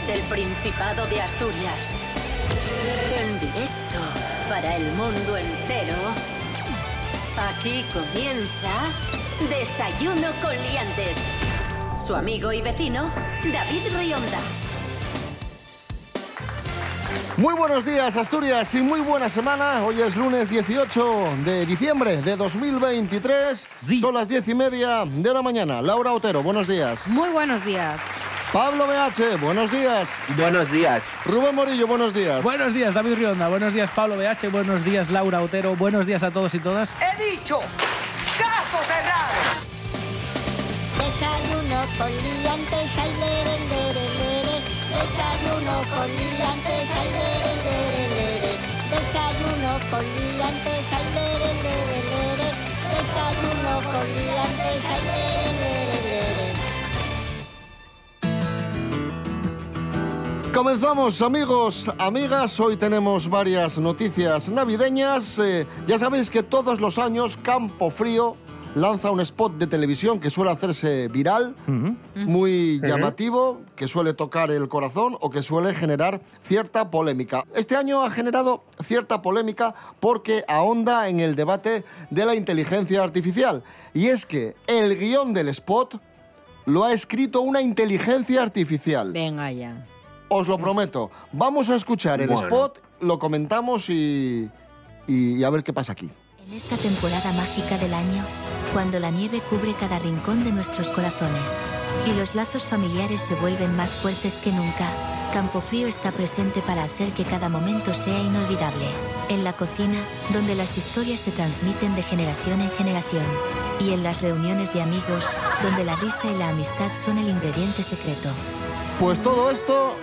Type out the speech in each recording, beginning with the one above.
desde el Principado de Asturias. En directo para el mundo entero. Aquí comienza Desayuno con Liantes. Su amigo y vecino, David Rionda. Muy buenos días, Asturias, y muy buena semana. Hoy es lunes 18 de diciembre de 2023. Sí. Son las diez y media de la mañana. Laura Otero, buenos días. Muy buenos días. Pablo BH, buenos días. Buenos días. Rubén Morillo, buenos días. Buenos días, David Rionda. Buenos días, Pablo BH. Buenos días, Laura Otero. Buenos días a todos y todas. He dicho, caso cerrado. Desayuno con liantes, ay, lere, lere, lere. Desayuno con liantes, ay, lere, lere, lere. Desayuno con liantes, ay, lere, lere, lere. Desayuno con liantes, ay, lere, lere, lere. Comenzamos, amigos, amigas. Hoy tenemos varias noticias navideñas. Eh, ya sabéis que todos los años Campo Frío lanza un spot de televisión que suele hacerse viral, muy llamativo, que suele tocar el corazón o que suele generar cierta polémica. Este año ha generado cierta polémica porque ahonda en el debate de la inteligencia artificial. Y es que el guion del spot lo ha escrito una inteligencia artificial. Venga ya. Os lo prometo. Vamos a escuchar el Bueno. spot, lo comentamos y, y a ver qué pasa aquí. En esta temporada mágica del año, cuando la nieve cubre cada rincón de nuestros corazones y los lazos familiares se vuelven más fuertes que nunca, Campofrío está presente para hacer que cada momento sea inolvidable. En la cocina, donde las historias se transmiten de generación en generación. Y en las reuniones de amigos, donde la risa y la amistad son el ingrediente secreto. Pues todo esto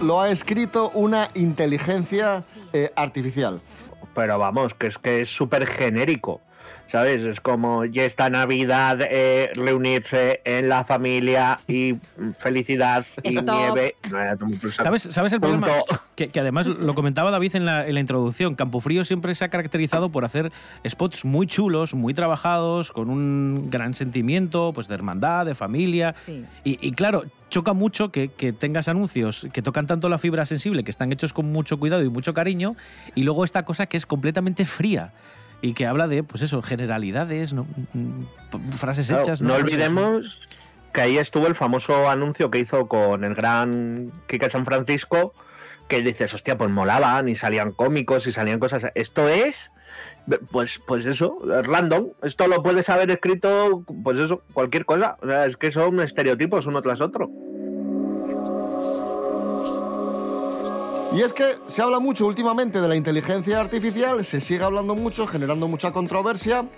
lo ha escrito una inteligencia eh, artificial. Pero vamos, que es que es súper genérico. ¿Sabes? Es como ya esta Navidad eh, reunirse en la familia y mm, felicidad y Stop. nieve. ¿Sabes, ¿Sabes el problema? Punto. Que, que además lo comentaba David en la, en la introducción. Campofrío siempre se ha caracterizado por hacer spots muy chulos, muy trabajados, con un gran sentimiento pues, de hermandad, de familia. Sí. Y, y claro, choca mucho que, que tengas anuncios que tocan tanto la fibra sensible, que están hechos con mucho cuidado y mucho cariño, y luego esta cosa que es completamente fría. Y que habla de, pues eso, generalidades, ¿no? Mm, frases Claro, hechas. no así. olvidemos que ahí estuvo el famoso anuncio que hizo con el gran Kike San Francisco, que dices, hostia, pues molaban y salían cómicos y salían cosas. Esto es, pues, pues eso, random. Esto lo puedes haber escrito, pues eso, cualquier cosa. O sea, es que son estereotipos uno tras otro. Y es que se habla mucho últimamente de la inteligencia artificial, se sigue hablando mucho, generando mucha controversia,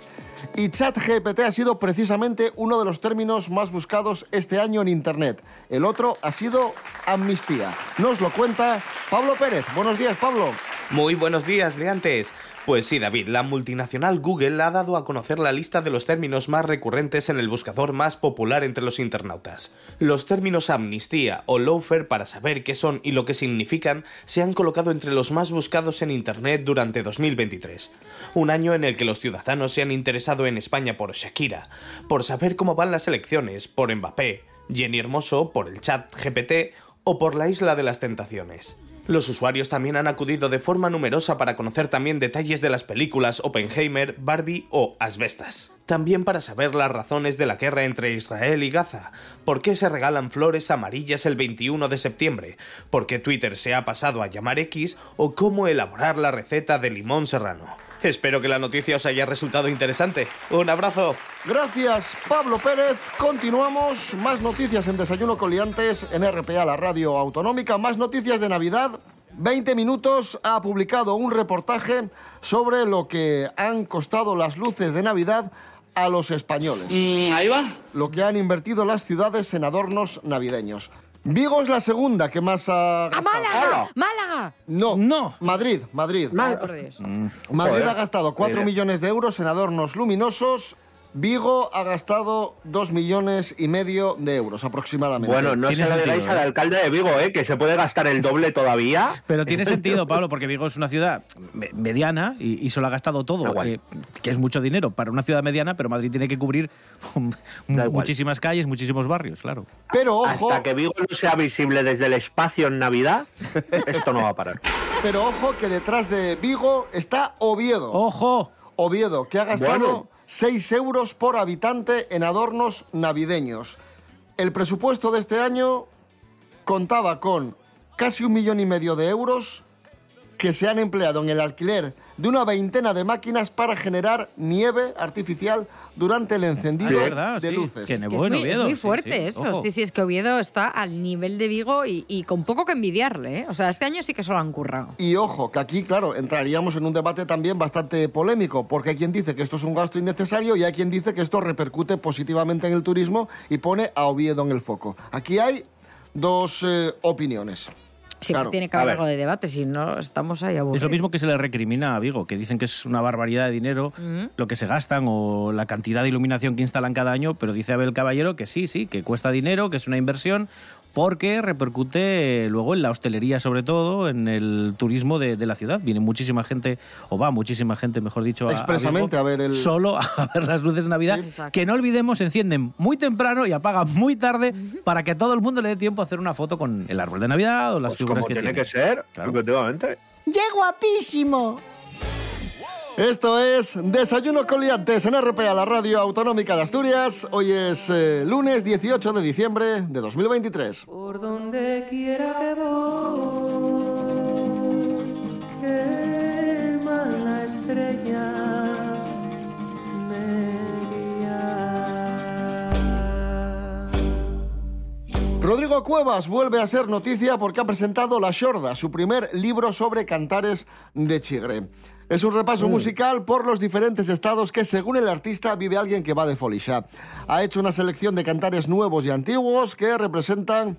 y ChatGPT ha sido precisamente uno de los términos más buscados este año en Internet. El otro ha sido amnistía. Nos lo cuenta Pablo Pérez. Buenos días, Pablo. Muy buenos días, Leantes. Pues sí, David, la multinacional Google ha dado a conocer la lista de los términos más recurrentes en el buscador más popular entre los internautas. Los términos amnistía o lawfare para saber qué son y lo que significan se han colocado entre los más buscados en Internet durante 2023. Un año en el que los ciudadanos se han interesado en España por Shakira, por saber cómo van las elecciones, por Mbappé, Jenny Hermoso, por el chat GPT o por la Isla de las Tentaciones. Los usuarios también han acudido de forma numerosa para conocer también detalles de las películas Oppenheimer, Barbie o Asbestas. También para saber las razones de la guerra entre Israel y Gaza, por qué se regalan flores amarillas el 21 de septiembre, por qué Twitter se ha pasado a llamar X o cómo elaborar la receta de limón serrano. Espero que la noticia os haya resultado interesante. Un abrazo. Gracias, Pablo Pérez. Continuamos. Más noticias en Desayuno con Liantes en RPA, la radio autonómica. Más noticias de Navidad. 20 minutos ha publicado un reportaje sobre lo que han costado las luces de Navidad a los españoles. ahí va. Lo que han invertido las ciudades en adornos navideños. Vigo es la segunda que más ha ¡A gastado. Málaga! ¡Málaga! No, No. Madrid, Madrid. Ay, por Dios. Madrid ha gastado 4 Mira. millones de euros en adornos luminosos Vigo ha gastado dos millones y medio de euros aproximadamente. Bueno, no se lo sentido, digáis ¿eh? al alcalde de Vigo, ¿eh? que se puede gastar el doble todavía. Pero tiene sentido, Pablo, porque Vigo es una ciudad me- mediana y, y se lo ha gastado todo, eh, que es mucho dinero para una ciudad mediana, pero Madrid tiene que cubrir muchísimas calles, muchísimos barrios, claro. Pero ojo, Hasta que Vigo no sea visible desde el espacio en Navidad, esto no va a parar. pero ojo que detrás de Vigo está Oviedo. ¡Ojo! Oviedo, que ha gastado Bueno. 6 euros por habitante en adornos navideños. El presupuesto de este año contaba con casi un millón y medio de euros que se han empleado en el alquiler de una veintena de máquinas para generar nieve artificial durante el encendido Ah, verdad, de sí. luces. Que Es que muy, es muy sí, fuerte sí, eso. ojo. Sí, sí, es que Oviedo está al nivel de Vigo y, y con poco que envidiarle. ¿eh? O sea, este año sí que se lo han currado. Y ojo, que aquí, claro, entraríamos en un debate también bastante polémico, porque hay quien dice que esto es un gasto innecesario y hay quien dice que esto repercute positivamente en el turismo y pone a Oviedo en el foco. Aquí hay dos eh, opiniones. Siempre Claro, tiene que haber algo de debate, si no estamos ahí aburridos. Es lo mismo que se le recrimina a Vigo, que dicen que es una barbaridad de dinero lo que se gastan o la cantidad de iluminación que instalan cada año, pero dice Abel Caballero que sí, sí, que cuesta dinero, que es una inversión, porque repercute luego en la hostelería sobre todo, en el turismo de, de la ciudad. Viene muchísima gente, o va muchísima gente, mejor dicho, a- Expresamente Vigo a ver el- Solo a ver las luces de Navidad, Sí, que no olvidemos, se encienden muy temprano y apagan muy tarde para que todo el mundo le dé tiempo a hacer una foto con el árbol de Navidad o las Pues figuras como que tiene tiene. que ser, Claro. efectivamente. Esto es Desayuno con Liantes en RPA, la radio autonómica de Asturias. Hoy es eh, lunes 18 de diciembre de 2023. Por donde quiera que voy, Rodrigo Cuevas vuelve a ser noticia porque ha presentado La Shorda, su primer libro sobre cantares de Chigre. Es un repaso musical por los diferentes estados que, según el artista, vive alguien que va de folisha. Ha hecho una selección de cantares nuevos y antiguos que representan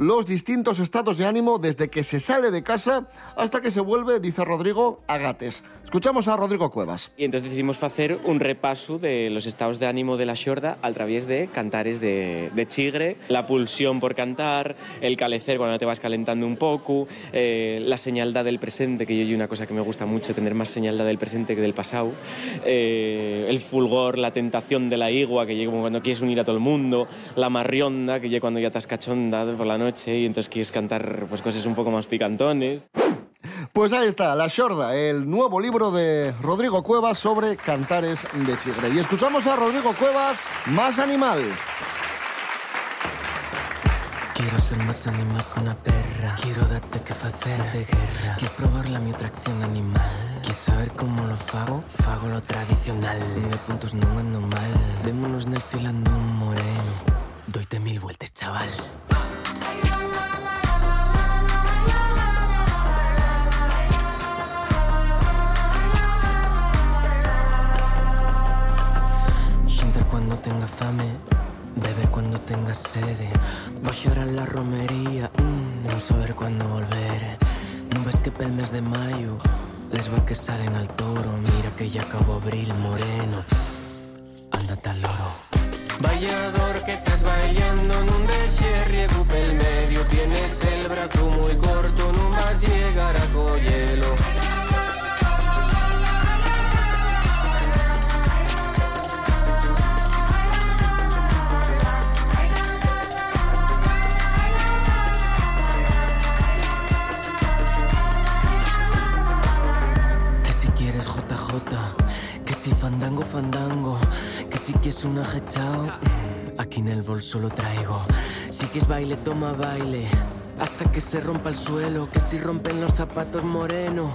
los distintos estados de ánimo desde que se sale de casa hasta que se vuelve, dice Rodrigo, a gates. Escuchamos a Rodrigo Cuevas. Y entonces decidimos hacer un repaso de los estados de ánimo de la xorda a través de cantares de, de chigre, la pulsión por cantar, el calecer cuando te vas calentando un poco, eh, la señaldad del presente, que yo hay una cosa que me gusta mucho, tener más señaldad del presente que del pasado, eh, el fulgor, la tentación de la igua, que llega como cuando quieres unir a todo el mundo, la marrionda, que llega cuando ya estás cachonda por la noche y entonces quieres cantar pues, cosas un poco más picantones. Pues ahí está, La Shorda, el nuevo libro de Rodrigo Cuevas sobre cantares de Chigre. Y escuchamos a Rodrigo Cuevas, Más Animal. Quiero ser más animal que una perra Quiero darte que facerte guerra Quieres probar la mi atracción animal Quieres saber cómo lo fago? Fago lo tradicional De puntos no ando mal Démonos nel filando un moreno Doite mil vueltas, chaval cuando tenga fame Beber cuando tenga sede Voy a llorar la romería mm, No saber cuándo volver. No ves que pel mes de mayo Les va que salen al toro. Mira que ya acabó abril moreno. Ándate al loro. Vallador que estás bailando en un desierriego pel medio Tienes el brazo muy corto No a llegar a Coyelo si fandango, fandango, que si quieres un ajechao, mm, aquí en el bolso lo traigo. Si quieres baile, toma baile, hasta que se rompa el suelo, que si rompen los zapatos moreno,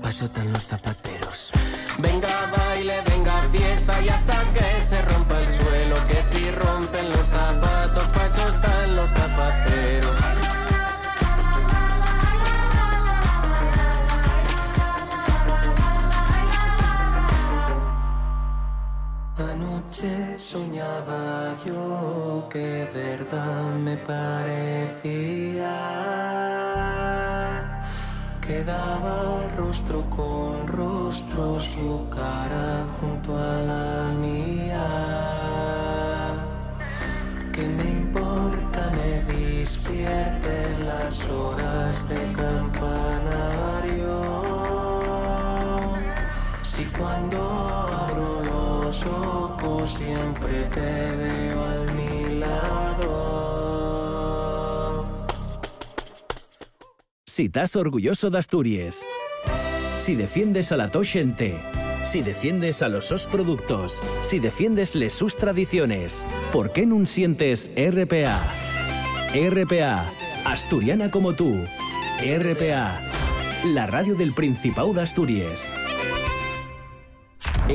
paso tan los zapateros. Venga baile, venga fiesta y hasta que se rompa el suelo, que si rompen los zapatos, paso están los zapateros. Anoche soñaba yo que verdad me parecía que quedaba rostro con rostro su cara junto a la mía. ¿Qué me importa me despierte las horas de campanario? Si cuando siempre te veo a mi lado. Si estás orgulloso de Asturias. Si defiendes a la Toshente. Si defiendes a los sos productos. Si defiendes les sus tradiciones. ¿Por qué no sientes RPA? RPA. Asturiana como tú. RPA. La radio del Principado de Asturias.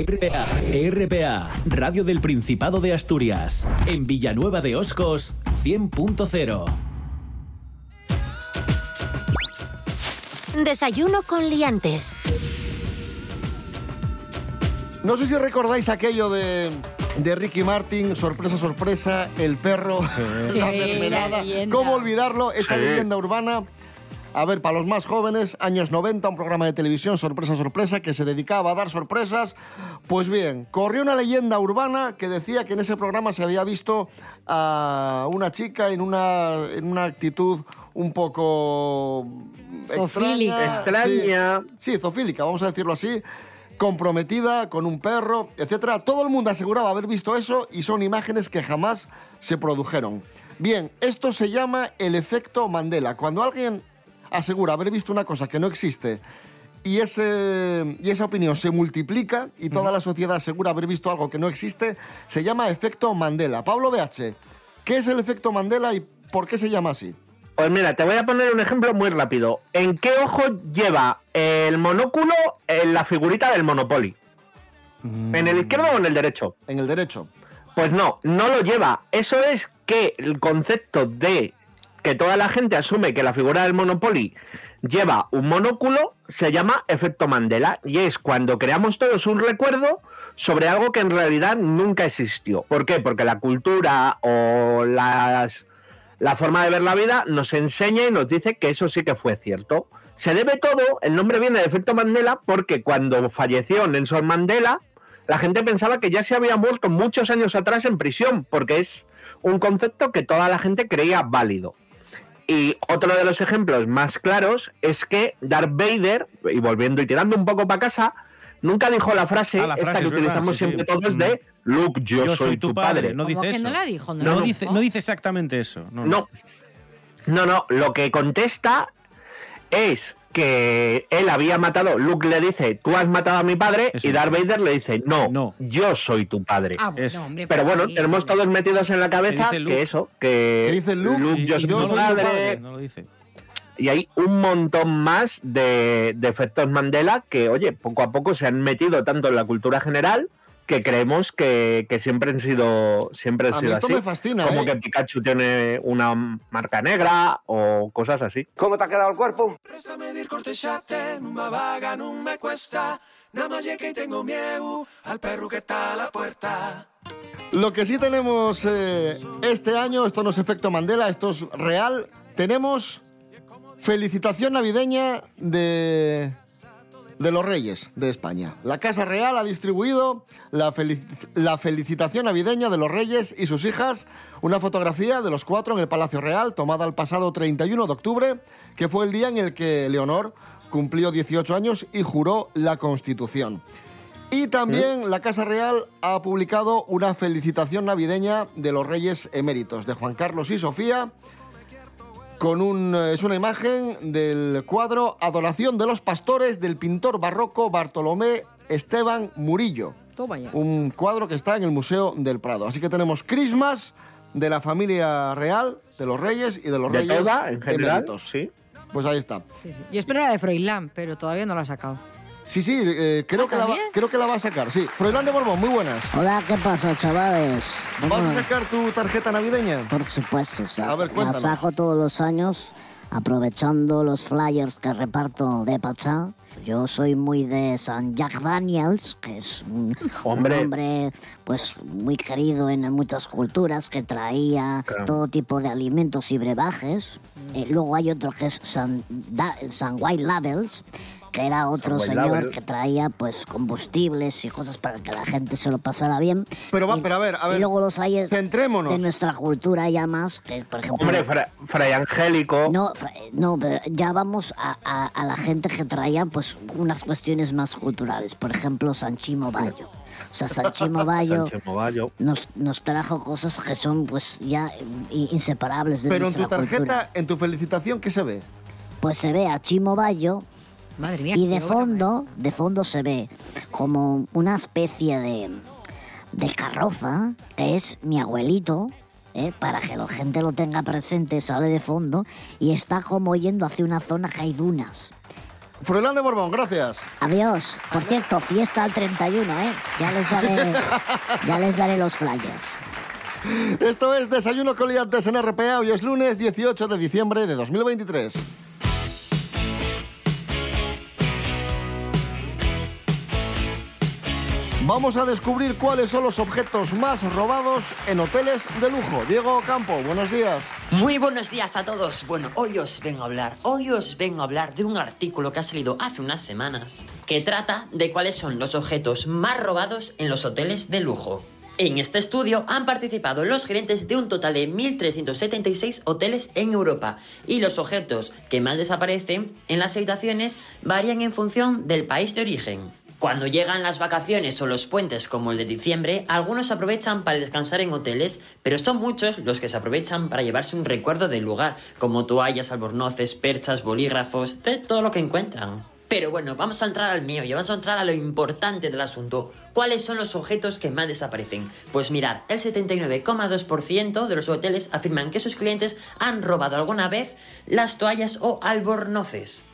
RPA, RPA, Radio del Principado de Asturias, en Villanueva de Oscos, 100.0. Desayuno con liantes. No sé si recordáis aquello de, de Ricky Martin, sorpresa, sorpresa, el perro, Sí, la la mermelada. leyenda. ¿Cómo olvidarlo? Esa Sí. leyenda urbana. A ver, para los más jóvenes, años 90, un programa de televisión, sorpresa, sorpresa, que se dedicaba a dar sorpresas. Pues bien, corrió una leyenda urbana que decía que en ese programa se había visto a una chica en una, en una actitud un poco Zofílica. extraña. Extraña. Sí, sí, zofílica, vamos a decirlo así. Comprometida con un perro, etcétera. Todo el mundo aseguraba haber visto eso y son imágenes que jamás se produjeron. Bien, esto se llama el efecto Mandela. Cuando alguien asegura haber visto una cosa que no existe y, ese, y esa opinión se multiplica y toda la sociedad asegura haber visto algo que no existe, se llama efecto Mandela. Pablo BH, ¿qué es el efecto Mandela y por qué se llama así? Pues mira, te voy a poner un ejemplo muy rápido. ¿En qué ojo lleva el monóculo en la figurita del Monopoly? ¿En el izquierdo o en el derecho? En el derecho. Pues no, no lo lleva. Eso es que el concepto de que toda la gente asume que la figura del Monopoly lleva un monóculo se llama efecto Mandela y es cuando creamos todos un recuerdo sobre algo que en realidad nunca existió. ¿Por qué? Porque la cultura o las, la forma de ver la vida nos enseña y nos dice que eso sí que fue cierto. Se debe todo, el nombre viene de efecto Mandela porque cuando falleció Nelson Mandela, la gente pensaba que ya se había muerto muchos años atrás en prisión, porque es un concepto que toda la gente creía válido. Y otro de los ejemplos más claros es que Darth Vader, y volviendo y tirando un poco para casa, nunca dijo la frase, Ah, esta que es utilizamos sí, sí. siempre todos Mm. de Luke, yo, soy, tu padre. No ¿Cómo dice que eso. no la dijo? No, No, dice, no dice exactamente eso. No, no. No. No, no, lo que contesta es que él había matado, Luke le dice, tú has matado a mi padre, Eso y. Darth Vader le dice, no, No. yo soy tu padre. Ah, bueno, hombre, Pero pues bueno, sí, tenemos hombre. todos metidos en la cabeza que eso, que dice Luke, yo y- soy yo tu soy tu padre, padre. No lo dice. y hay un montón más de, de efectos Mandela que, oye, poco a poco se han metido tanto en la cultura general que creemos que, que siempre han sido siempre han A mí sido esto así. me fascina, Como ¿eh? que Pikachu tiene una marca negra o cosas así. ¿Cómo te ha quedado el cuerpo? Préstame dir cortesciate, non me vaga, non me cuesta. Nada más que tengo miedo al perro que está a la puerta. Lo que sí tenemos eh, este año, esto no es efecto Mandela, esto es real, tenemos felicitación navideña de, de los Reyes de España. La Casa Real ha distribuido la, felic- la felicitación navideña de los Reyes y sus hijas, una fotografía de los cuatro en el Palacio Real, tomada el pasado 31 de octubre, que fue el día en el que Leonor cumplió 18 años y juró la Constitución. Y también la Casa Real ha publicado una felicitación navideña de los Reyes Eméritos, de Juan Carlos y Sofía, con un, eh, es una imagen del cuadro Adoración de los Pastores del pintor barroco Bartolomé Esteban Murillo. Toma ya. Un cuadro que está en el Museo del Prado. Así que tenemos Christmas de la familia real, de los Reyes y de los De Reyes toda, en general, sí. Pues ahí está. Sí, sí. Yo espero la de Froilán, pero todavía no la ha sacado. Sí, sí, eh, creo, ¿Ah, que la va, creo que la va a sacar. Sí, Froilán de Borbón, muy buenas. Hola, ¿qué pasa, chavales? ¿Vas a sacar tu tarjeta navideña? por supuesto, o sea, A ver, la saco todos los años aprovechando los flyers que reparto de Pachá. Yo soy muy de San Jack Daniels, que es un Hombre. un hombre pues muy querido en muchas culturas que traía Claro. todo tipo de alimentos y brebajes. Eh, luego hay otro que es San, Da- San White Labels, que era otro White señor Label. que traía pues combustibles y cosas para que la gente se lo pasara bien. Pero va, Y- pero a ver, a ver. Y luego los hay es- Centrémonos. de nuestra cultura ya más, que es por ejemplo... Hombre, Fra- Fray Angélico. No, fra- no, pero ya vamos a, a- a la gente que traía pues unas cuestiones más culturales. Por ejemplo, Sanchimo Bayo. O sea, Sanchimo Bayo nos, nos trajo cosas que son pues ya inseparables de Pero en tu nuestra tarjeta, cultura. en tu felicitación, ¿qué se ve? Pues se ve a Chimo Bayo Madre mía. y de fondo, de fondo se ve como una especie de, de carroza, que es mi abuelito, ¿eh? para que la gente lo tenga presente, sale de fondo y está como yendo hacia una zona que hay dunas. Froilán de Borbón, gracias. Adiós. Por cierto, fiesta al 31, ¿eh? Ya les daré, ya les daré los flyers. Esto es Desayuno con Liantes en RPA. Hoy es lunes 18 de diciembre de 2023. Vamos a descubrir cuáles son los objetos más robados en hoteles de lujo. Diego Campo, buenos días. Muy buenos días a todos. Bueno, hoy os vengo a hablar, hoy os vengo a hablar de un artículo que ha salido hace unas semanas que trata de cuáles son los objetos más robados en los hoteles de lujo. En este estudio han participado los gerentes de un total de 1.376 hoteles en Europa y los objetos que más desaparecen en las habitaciones varían en función del país de origen. Cuando llegan las vacaciones o los puentes como el de diciembre, algunos aprovechan para descansar en hoteles, pero son muchos los que se aprovechan para llevarse un recuerdo del lugar, como toallas, albornoces, perchas, bolígrafos, de todo lo que encuentran. Pero bueno, vamos a entrar al mío y vamos a entrar a lo importante del asunto. ¿Cuáles son los objetos que más desaparecen? Pues mirad, el 79,2% de los hoteles afirman que sus clientes han robado alguna vez las toallas o albornoces.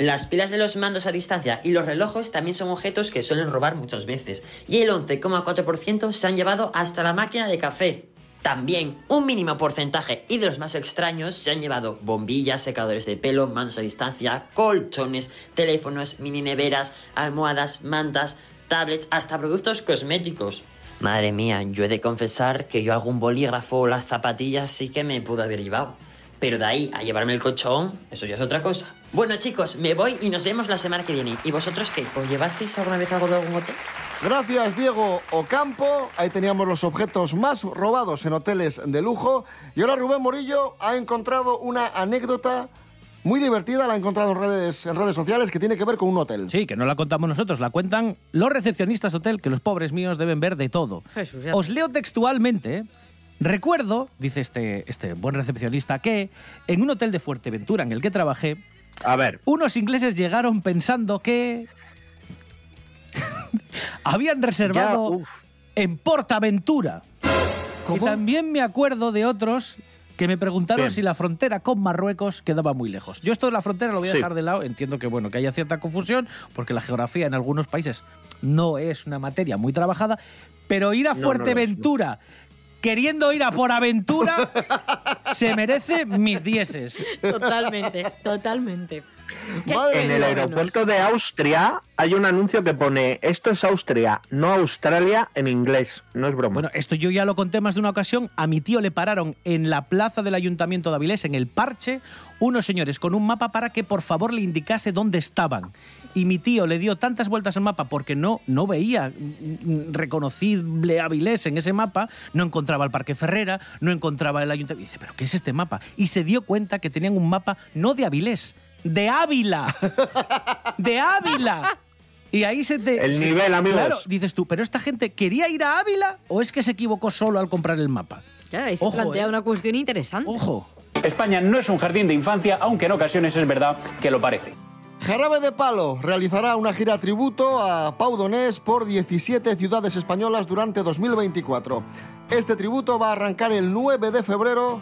Las pilas de los mandos a distancia y los relojes también son objetos que suelen robar muchas veces, y el 11,4% se han llevado hasta la máquina de café. También, un mínimo porcentaje y de los más extraños se han llevado bombillas, secadores de pelo, mandos a distancia, colchones, teléfonos, mini neveras, almohadas, mantas, tablets, hasta productos cosméticos. Madre mía, yo he de confesar que yo algún bolígrafo o las zapatillas sí que me pude haber llevado. Pero de ahí a llevarme el colchón, eso ya es otra cosa. Bueno chicos, me voy y nos vemos la semana que viene. ¿Y vosotros qué? ¿Os llevasteis alguna vez algo de algún hotel? Gracias, Diego Ocampo. Ahí teníamos los objetos más robados en hoteles de lujo. Y ahora Rubén Morillo ha encontrado una anécdota muy divertida, la ha encontrado en redes, en redes sociales, que tiene que ver con un hotel. Sí, que no la contamos nosotros, la cuentan los recepcionistas de hotel, que los pobres míos deben ver de todo. Jesús, ya Os leo textualmente. ¿eh? Recuerdo, dice este, este buen recepcionista, que en un hotel de Fuerteventura en el que trabajé, A ver, unos ingleses llegaron pensando que habían reservado en Portaventura. Y también me acuerdo de otros que me preguntaron Bien. si la frontera con Marruecos quedaba muy lejos. Yo esto de la frontera lo voy a Sí. dejar de lado. Entiendo que bueno que haya cierta confusión porque la geografía en algunos países no es una materia muy trabajada, pero ir a No, no Fuerteventura queriendo ir a por aventura se merece mis dieces. Totalmente, totalmente. ¿Qué Madre en el aeropuerto de Austria hay un anuncio que pone esto es Austria, no Australia en inglés. No es broma. Bueno, esto yo ya lo conté más de una ocasión. A mi tío le pararon en la plaza del Ayuntamiento de Avilés, en el parche, unos señores con un mapa para que por favor le indicase dónde estaban. Y mi tío le dio tantas vueltas al mapa porque no, no veía mm, mm, reconocible Avilés en ese mapa, no encontraba el Parque Ferrera, no encontraba el Ayuntamiento. Y dice, ¿pero qué es este mapa? Y se dio cuenta que tenían un mapa no de Avilés, de Ávila. de Ávila. Y ahí se te. El se- nivel, amigos. Claro, dices tú, ¿pero esta gente quería ir a Ávila o es que se equivocó solo al comprar el mapa? Claro, ahí se Ojo, plantea ¿eh? una cuestión interesante. Ojo. España no es un jardín de infancia, aunque en ocasiones es verdad que lo parece. Jarabe de Palo realizará una gira tributo a Pau Donés por 17 ciudades españolas durante 2024. Este tributo va a arrancar el 9 de febrero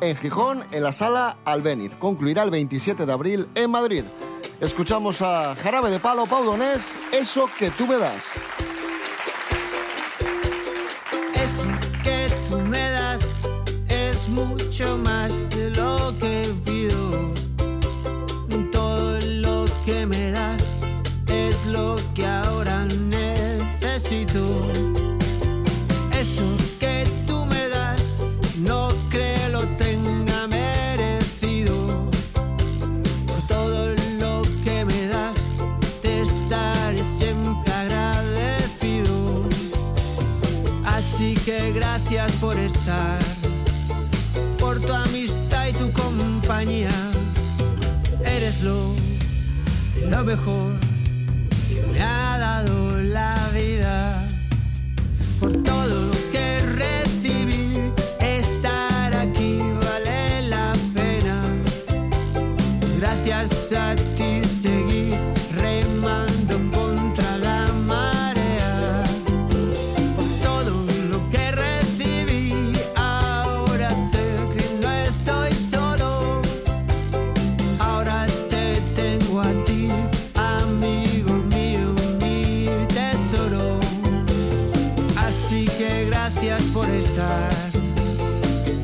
en Gijón, en la sala Albéniz. Concluirá el 27 de abril en Madrid. Escuchamos a Jarabe de Palo, Pau Donés, eso que tú me das. Eso que tú me das es mucho más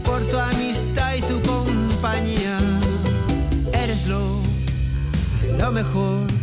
por tu amistad y tu compañía. Eres lo, lo mejor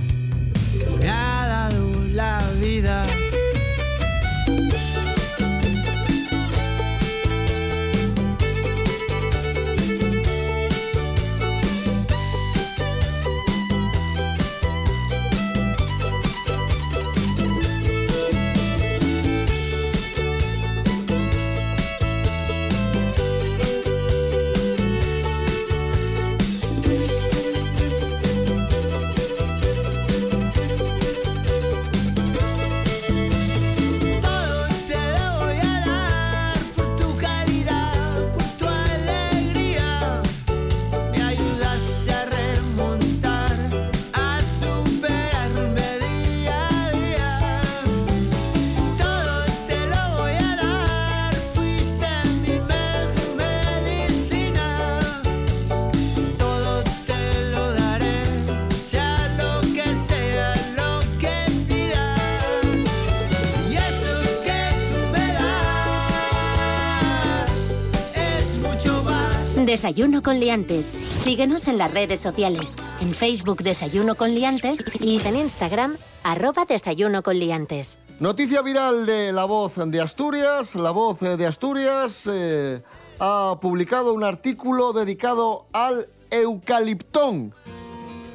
Desayuno con liantes. Síguenos en las redes sociales. En Facebook Desayuno con liantes y en Instagram arroba Desayuno con liantes. Noticia viral de La Voz de Asturias. La Voz de Asturias eh, ha publicado un artículo dedicado al eucaliptón.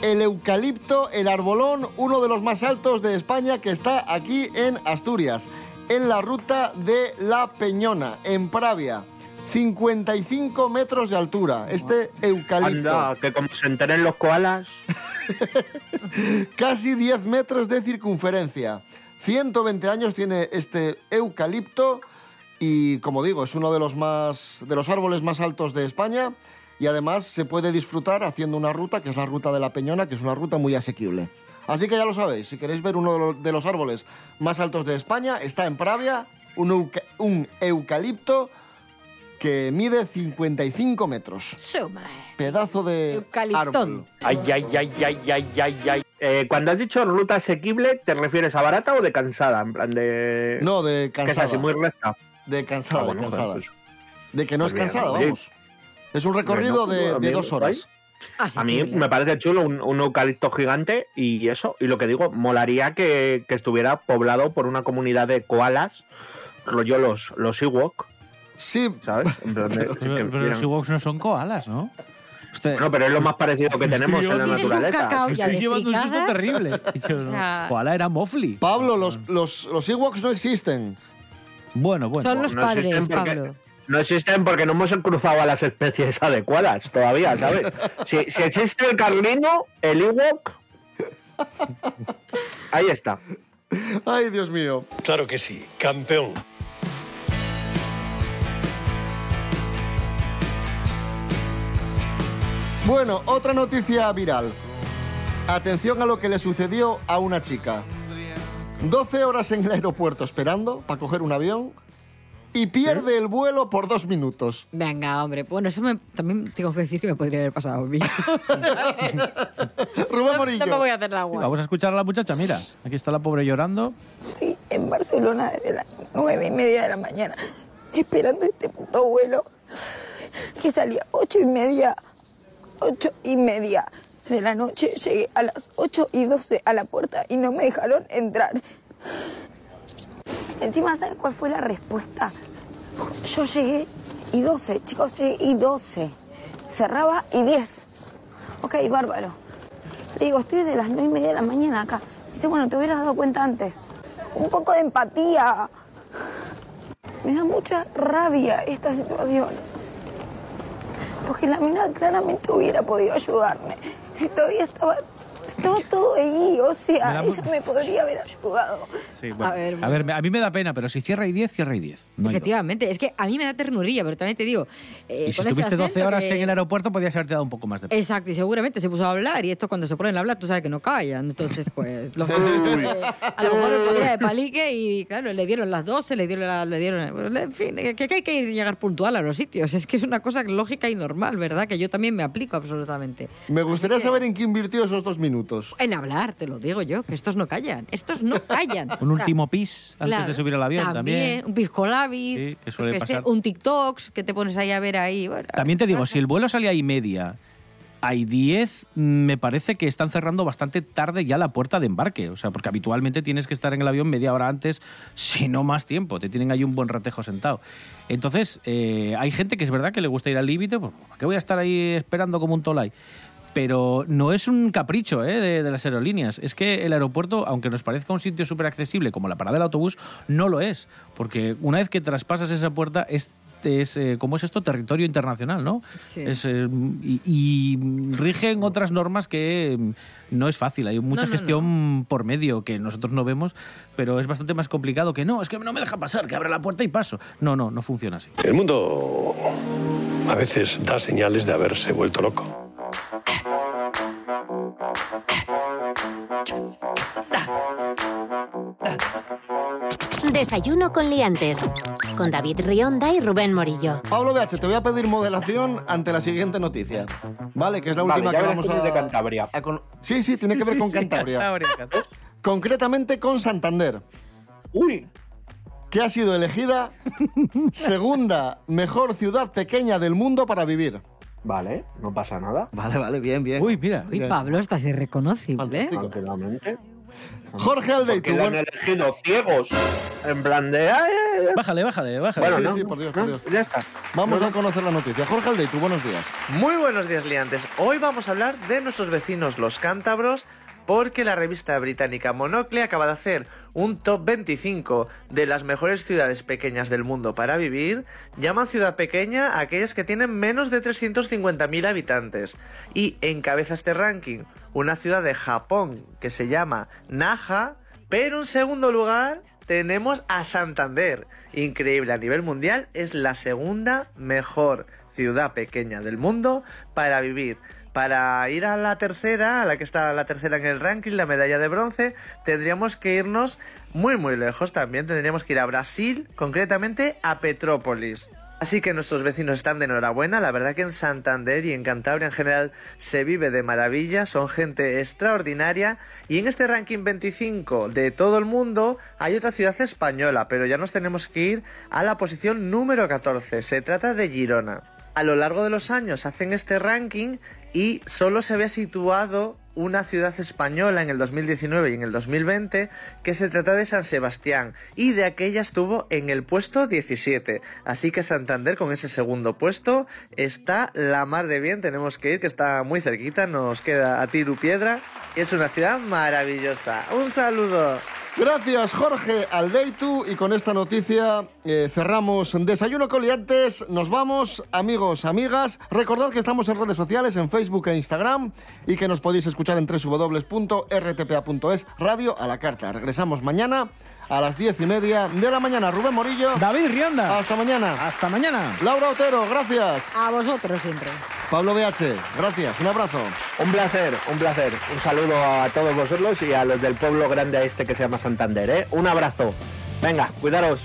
El eucalipto, el arbolón, uno de los más altos de España que está aquí en Asturias, en la ruta de La Peñona, en Pravia. 55 metros de altura, este eucalipto. Anda, que como se enteren los koalas. Casi 10 metros de circunferencia. 120 años tiene este eucalipto y, como digo, es uno de los, más, de los árboles más altos de España y además se puede disfrutar haciendo una ruta, que es la ruta de la Peñona, que es una ruta muy asequible. Así que ya lo sabéis, si queréis ver uno de los, árboles más altos de España, está en Pravia, un, euca- un eucalipto que mide 55 metros. Suma. Pedazo de Eucaliptón. árbol. Ay, ay, ay, ay, ay, ay, ay. Eh, cuando has dicho ruta asequible, ¿te refieres a barata o de cansada? En plan de. No, de Que es cansada. así muy recta. De cansada, Ah, bueno, de cansada. pues- de que no pues es bien, cansada, vamos. Es un recorrido Bueno, de, dos horas. A mí me parece chulo un, un eucalipto gigante y eso. Y lo que digo, molaría que, que estuviera poblado por una comunidad de koalas, rollo los, los Ewok. Sí. ¿Sabes? Pero, los Ewoks no son koalas, ¿no? Usted- Bueno, pero es lo más parecido que tenemos en la naturaleza. cacao ya Estoy llevando un susto terrible. Yo, O no, sea- Koala era Mofli. Pablo, los, los, los Ewoks no existen. Bueno, bueno. Son los No padres, existen porque- Pablo. No existen porque no hemos cruzado a las especies adecuadas todavía, ¿sabes? Si, si existe el carlino, el Ewok. Ahí está. Ay, Dios mío. Claro que sí, campeón. Bueno, otra noticia viral. Atención a lo que le sucedió a una chica. 12 horas en el aeropuerto esperando para coger un avión y pierde el vuelo por dos minutos. Venga, hombre. Bueno, eso me- también tengo que decir que me podría haber pasado a mí. Rubén no, Morillo. no me voy a hacer la Sí, agua. vamos a escuchar a la muchacha, mira. Aquí está la pobre llorando. Estoy en Barcelona desde las nueve y media de la mañana, esperando este puto vuelo que salía ocho y media, ocho y media de la noche. Llegué a las ocho y doce a la puerta y no me dejaron entrar. Encima, ¿sabes cuál fue la respuesta? Yo llegué y doce, chicos, llegué y doce. Cerraba y diez. Ok, bárbaro. Le digo, estoy desde las nueve y media de la mañana acá. Dice, bueno, te hubieras dado cuenta antes. Un poco de empatía. Me da mucha rabia esta situación. Porque la mina claramente hubiera podido ayudarme. Si todavía estaba, estaba todo allí, o Me sea, da ella me podría haber ayudado. Sí, bueno. A ver, a, ver, a mí me da pena, pero si cierra y 10, cierra y 10. No. Efectivamente, es que a mí me da ternurilla, pero también te digo. eh, y si estuviste 12 acento horas que- en el aeropuerto, podías haberte dado un poco más de pena. Exacto, y seguramente se puso a hablar y esto cuando se ponen a hablar tú sabes que no callan. Entonces, pues, a lo mejor ponía de palique y claro, le dieron las 12, le dieron, la- le dieron en fin, que, que hay que ir- llegar puntual a los sitios. Es que es una cosa lógica y normal, ¿verdad? Que yo también me aplico absolutamente. Me gustaría saber en qué invirtió esos dos minutos. En hablar, te lo digo yo, que estos no callan. Estos no callan. Un último pis antes Claro, de subir al avión también. Un pisco labis, Sí, que suele sé, un TikToks que te pones ahí a ver ahí. bueno, También te digo, si el vuelo salía ahí media, hay 10, me parece que están cerrando bastante tarde ya la puerta de embarque. O sea, porque habitualmente tienes que estar en el avión media hora antes, si no más tiempo. Te tienen ahí un buen ratejo sentado. Entonces, eh, hay gente que es verdad que le gusta ir al límite, pues, ¿para qué voy a estar ahí esperando como un tolai? Pero no es un capricho ¿eh? de, de las aerolíneas. Es que el aeropuerto, aunque nos parezca un sitio súper accesible como la parada del autobús, no lo es. Porque una vez que traspasas esa puerta, es, es eh, ¿cómo es esto? Territorio internacional, ¿no? Sí. Es, eh, y, y rigen otras normas que mm, no es fácil. Hay mucha No, no, gestión por medio que nosotros no vemos, pero es bastante más complicado que no, es que no me deja pasar, que abre la puerta y paso. No, no, no funciona así. El mundo a veces da señales de haberse vuelto loco. Desayuno con liantes. Con David Rionda y Rubén Morillo. Pablo BH, te voy a pedir moderación ante la siguiente noticia. Vale, que es la Vale, última ya que vamos a. de Cantabria. a con- Sí, sí, tiene que ver Sí, con sí, Cantabria. Cantabria. Concretamente con Santander. Uy, que ha sido elegida segunda mejor ciudad pequeña del mundo para vivir. Vale, no pasa nada. Vale, vale, bien, bien. Uy, mira. Uy, Pablo, estás irreconocible. ¿eh? Tranquilamente. Jorge Aldeitu. Porque la han elegido ciegos. En plan de. "Ay, ay, ay". Bájale, bájale, bájale. Bueno, Sí, no, sí, no, por Dios, por Dios. Ya está. Vamos No, a no. conocer la noticia. Jorge Aldeitu, buenos días. Muy buenos días, liantes. Hoy vamos a hablar de nuestros vecinos los cántabros porque la revista británica Monocle acaba de hacer un top 25 de las mejores ciudades pequeñas del mundo para vivir. Llaman ciudad pequeña a aquellas que tienen menos de 350.000 habitantes. Y encabeza este ranking una ciudad de Japón que se llama Naha, pero en segundo lugar tenemos a Santander. Increíble, a nivel mundial es la segunda mejor ciudad pequeña del mundo para vivir. Para ir a la tercera, a la que está la tercera en el ranking, la medalla de bronce, tendríamos que irnos muy muy lejos también. Tendríamos que ir a Brasil, concretamente a Petrópolis. Así que nuestros vecinos están de enhorabuena. La verdad que en Santander y en Cantabria en general se vive de maravilla. Son gente extraordinaria. Y en este ranking 25 de todo el mundo hay otra ciudad española, pero ya nos tenemos que ir a la posición número 14. Se trata de Girona. A lo largo de los años hacen este ranking y solo se había situado una ciudad española en el 2019 y en el 2020 que se trata de San Sebastián y de aquella estuvo en el puesto 17 así que Santander con ese segundo puesto está la mar de bien tenemos que ir que está muy cerquita nos queda a tiro piedra es una ciudad maravillosa un saludo Gracias, Jorge Aldeitu. Y con esta noticia eh, cerramos Desayuno Coliantes. Nos vamos, amigos, amigas. Recordad que estamos en redes sociales, en Facebook e Instagram, y que nos podéis escuchar en www.rtpa.es, radio a la carta. Regresamos mañana a las diez y media de la mañana. Rubén Morillo. David Rionda. Hasta mañana. Hasta mañana. Laura Otero, gracias. A vosotros siempre. Pablo BH, gracias. Un abrazo. Un placer, un placer. Un saludo a todos vosotros y a los del pueblo grande este que se llama Santander, ¿eh? Un abrazo. Venga, cuidaros.